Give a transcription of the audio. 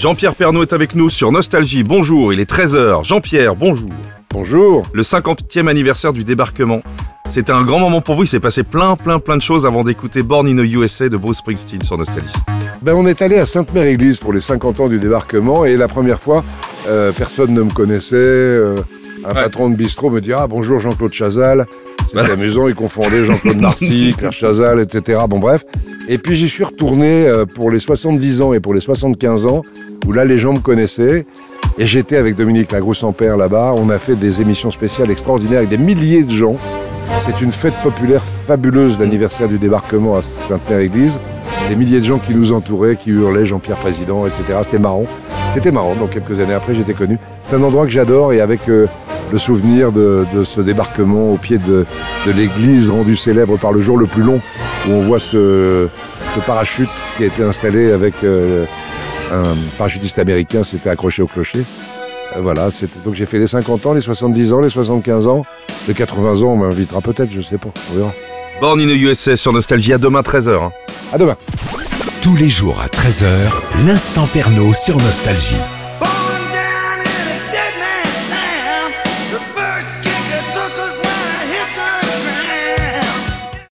Jean-Pierre Pernaud est avec nous sur Nostalgie. Bonjour, il est 13h. Jean-Pierre, bonjour. Bonjour. Le 50e anniversaire du débarquement. C'était un grand moment pour vous, il s'est passé plein plein plein de choses avant d'écouter Born in the USA de Bruce Springsteen sur Nostalgie. Ben, on est allé à Sainte-Mère-Église pour les 50 ans du débarquement et la première fois, euh, personne ne me connaissait. euh, un Ouais. patron de bistrot me dit Ah bonjour Jean-Claude Chazal. Voilà. amusant, il confondait Jean-Claude Marcy, Claire Chazal, etc. Bon bref. Et puis j'y suis retourné euh, pour les 70 ans et pour les 75 ans, où là les gens me connaissaient. Et j'étais avec Dominique Lagroux-Père là-bas. On a fait des émissions spéciales extraordinaires avec des milliers de gens. C'est une fête populaire fabuleuse l'anniversaire du débarquement à Sainte-Mère-Église. Des milliers de gens qui nous entouraient, qui hurlaient Jean-Pierre Président, etc. C'était marrant. C'était marrant. Donc quelques années après, j'étais connu. C'est un endroit que j'adore et avec euh, le souvenir de, de ce débarquement au pied de, de l'église rendue célèbre par le jour le plus long, où on voit ce, ce parachute qui a été installé avec euh, un parachutiste américain, c'était accroché au clocher. Euh, voilà, donc j'ai fait les 50 ans, les 70 ans, les 75 ans, les 80 ans, on m'invitera peut-être, je sais pas, on verra. Born in the USA sur Nostalgie à demain 13h. À demain. Tous les jours à 13h, l'instant Pernaud sur Nostalgie.